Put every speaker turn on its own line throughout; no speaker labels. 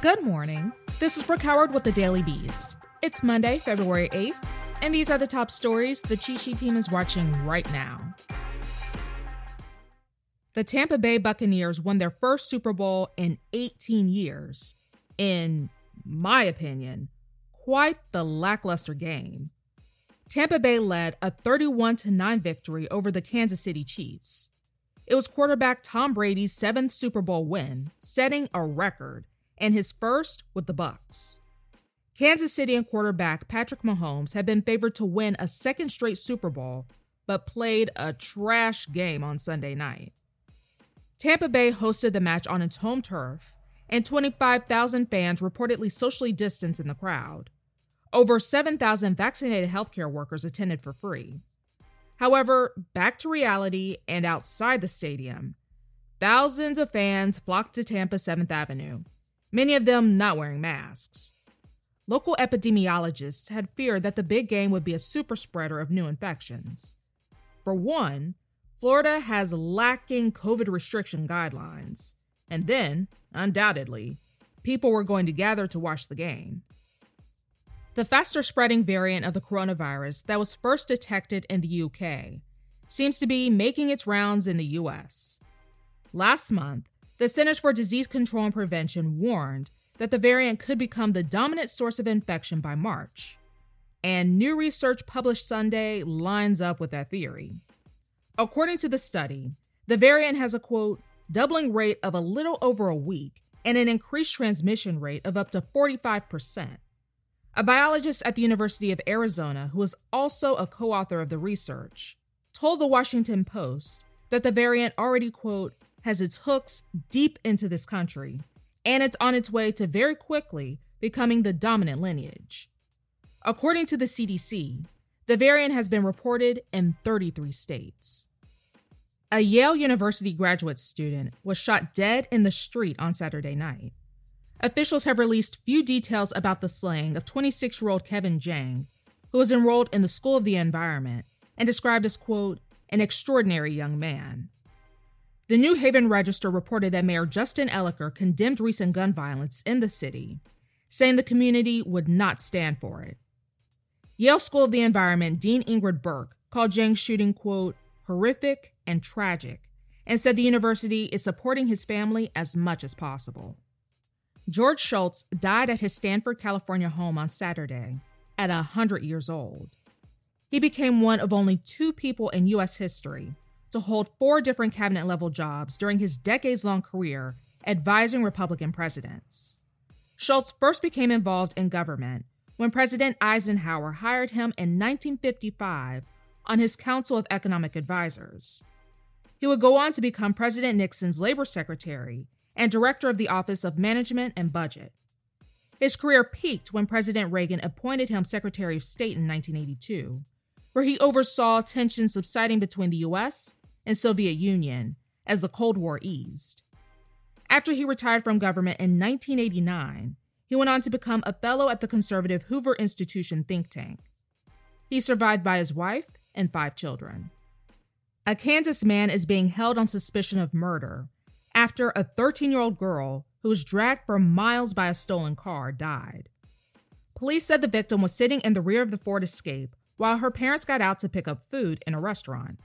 Good morning. This is Brooke Howard with the Daily Beast. It's Monday, February 8th, and these are the top stories the Cheat Sheet team is watching right now. The Tampa Bay Buccaneers won their first Super Bowl in 18 years. In my opinion, quite the lackluster game. Tampa Bay led a 31 9 victory over the Kansas City Chiefs. It was quarterback Tom Brady's seventh Super Bowl win, setting a record, and his first with the Bucs. Kansas City and quarterback Patrick Mahomes had been favored to win a second straight Super Bowl, but played a trash game on Sunday night. Tampa Bay hosted the match on its home turf, and 25,000 fans reportedly socially distanced in the crowd. Over 7,000 vaccinated healthcare workers attended for free. However, back to reality and outside the stadium, thousands of fans flocked to Tampa 7th Avenue, many of them not wearing masks. Local epidemiologists had feared that the big game would be a super spreader of new infections. For one, Florida has lacking COVID restriction guidelines. And then, undoubtedly, people were going to gather to watch the game. The faster spreading variant of the coronavirus that was first detected in the UK seems to be making its rounds in the US. Last month, the Centers for Disease Control and Prevention warned that the variant could become the dominant source of infection by March. And new research published Sunday lines up with that theory. According to the study, the variant has a quote, doubling rate of a little over a week and an increased transmission rate of up to 45%. A biologist at the University of Arizona, who is also a co author of the research, told the Washington Post that the variant already, quote, has its hooks deep into this country, and it's on its way to very quickly becoming the dominant lineage. According to the CDC, the variant has been reported in 33 states. A Yale University graduate student was shot dead in the street on Saturday night. Officials have released few details about the slaying of 26 year old Kevin Jiang, who was enrolled in the School of the Environment and described as, quote, an extraordinary young man. The New Haven Register reported that Mayor Justin Elicker condemned recent gun violence in the city, saying the community would not stand for it. Yale School of the Environment Dean Ingrid Burke called Jiang's shooting, quote, horrific and tragic, and said the university is supporting his family as much as possible. George Shultz died at his Stanford, California home on Saturday at 100 years old. He became one of only two people in U.S. history to hold four different cabinet level jobs during his decades long career advising Republican presidents. Shultz first became involved in government when President Eisenhower hired him in 1955 on his Council of Economic Advisers. He would go on to become President Nixon's labor secretary and director of the Office of Management and Budget. His career peaked when President Reagan appointed him Secretary of State in 1982, where he oversaw tensions subsiding between the US and Soviet Union as the Cold War eased. After he retired from government in 1989, he went on to become a fellow at the conservative Hoover Institution think tank. He's survived by his wife and five children. A Kansas man is being held on suspicion of murder after a 13 year old girl who was dragged for miles by a stolen car died. Police said the victim was sitting in the rear of the Ford Escape while her parents got out to pick up food in a restaurant.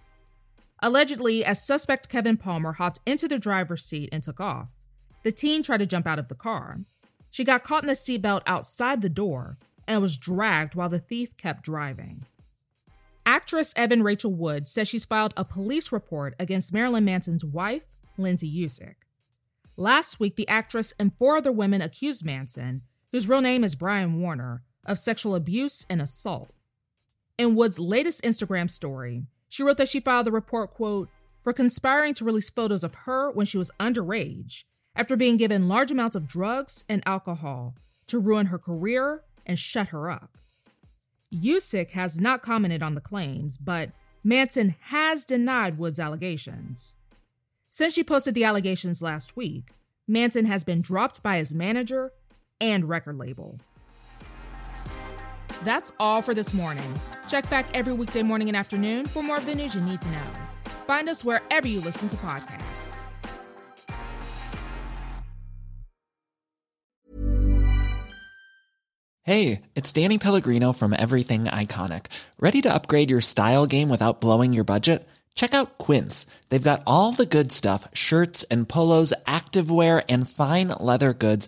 Allegedly, as suspect Kevin Palmer hopped into the driver's seat and took off, the teen tried to jump out of the car. She got caught in the seatbelt outside the door and was dragged while the thief kept driving. Actress Evan Rachel Wood says she's filed a police report against Marilyn Manson's wife Lindsay Usich. Last week, the actress and four other women accused Manson, whose real name is Brian Warner, of sexual abuse and assault. In Wood's latest Instagram story, she wrote that she filed the report, quote, for conspiring to release photos of her when she was underage after being given large amounts of drugs and alcohol to ruin her career and shut her up. Usich has not commented on the claims, but Manson has denied Wood's allegations. Since she posted the allegations last week, Manson has been dropped by his manager and record label. That's all for this morning. Check back every weekday morning and afternoon for more of the news you need to know. Find us wherever you listen to podcasts.
Hey, it's Danny Pellegrino from Everything Iconic. Ready to upgrade your style game without blowing your budget? Check out Quince. They've got all the good stuff shirts and polos, activewear, and fine leather goods,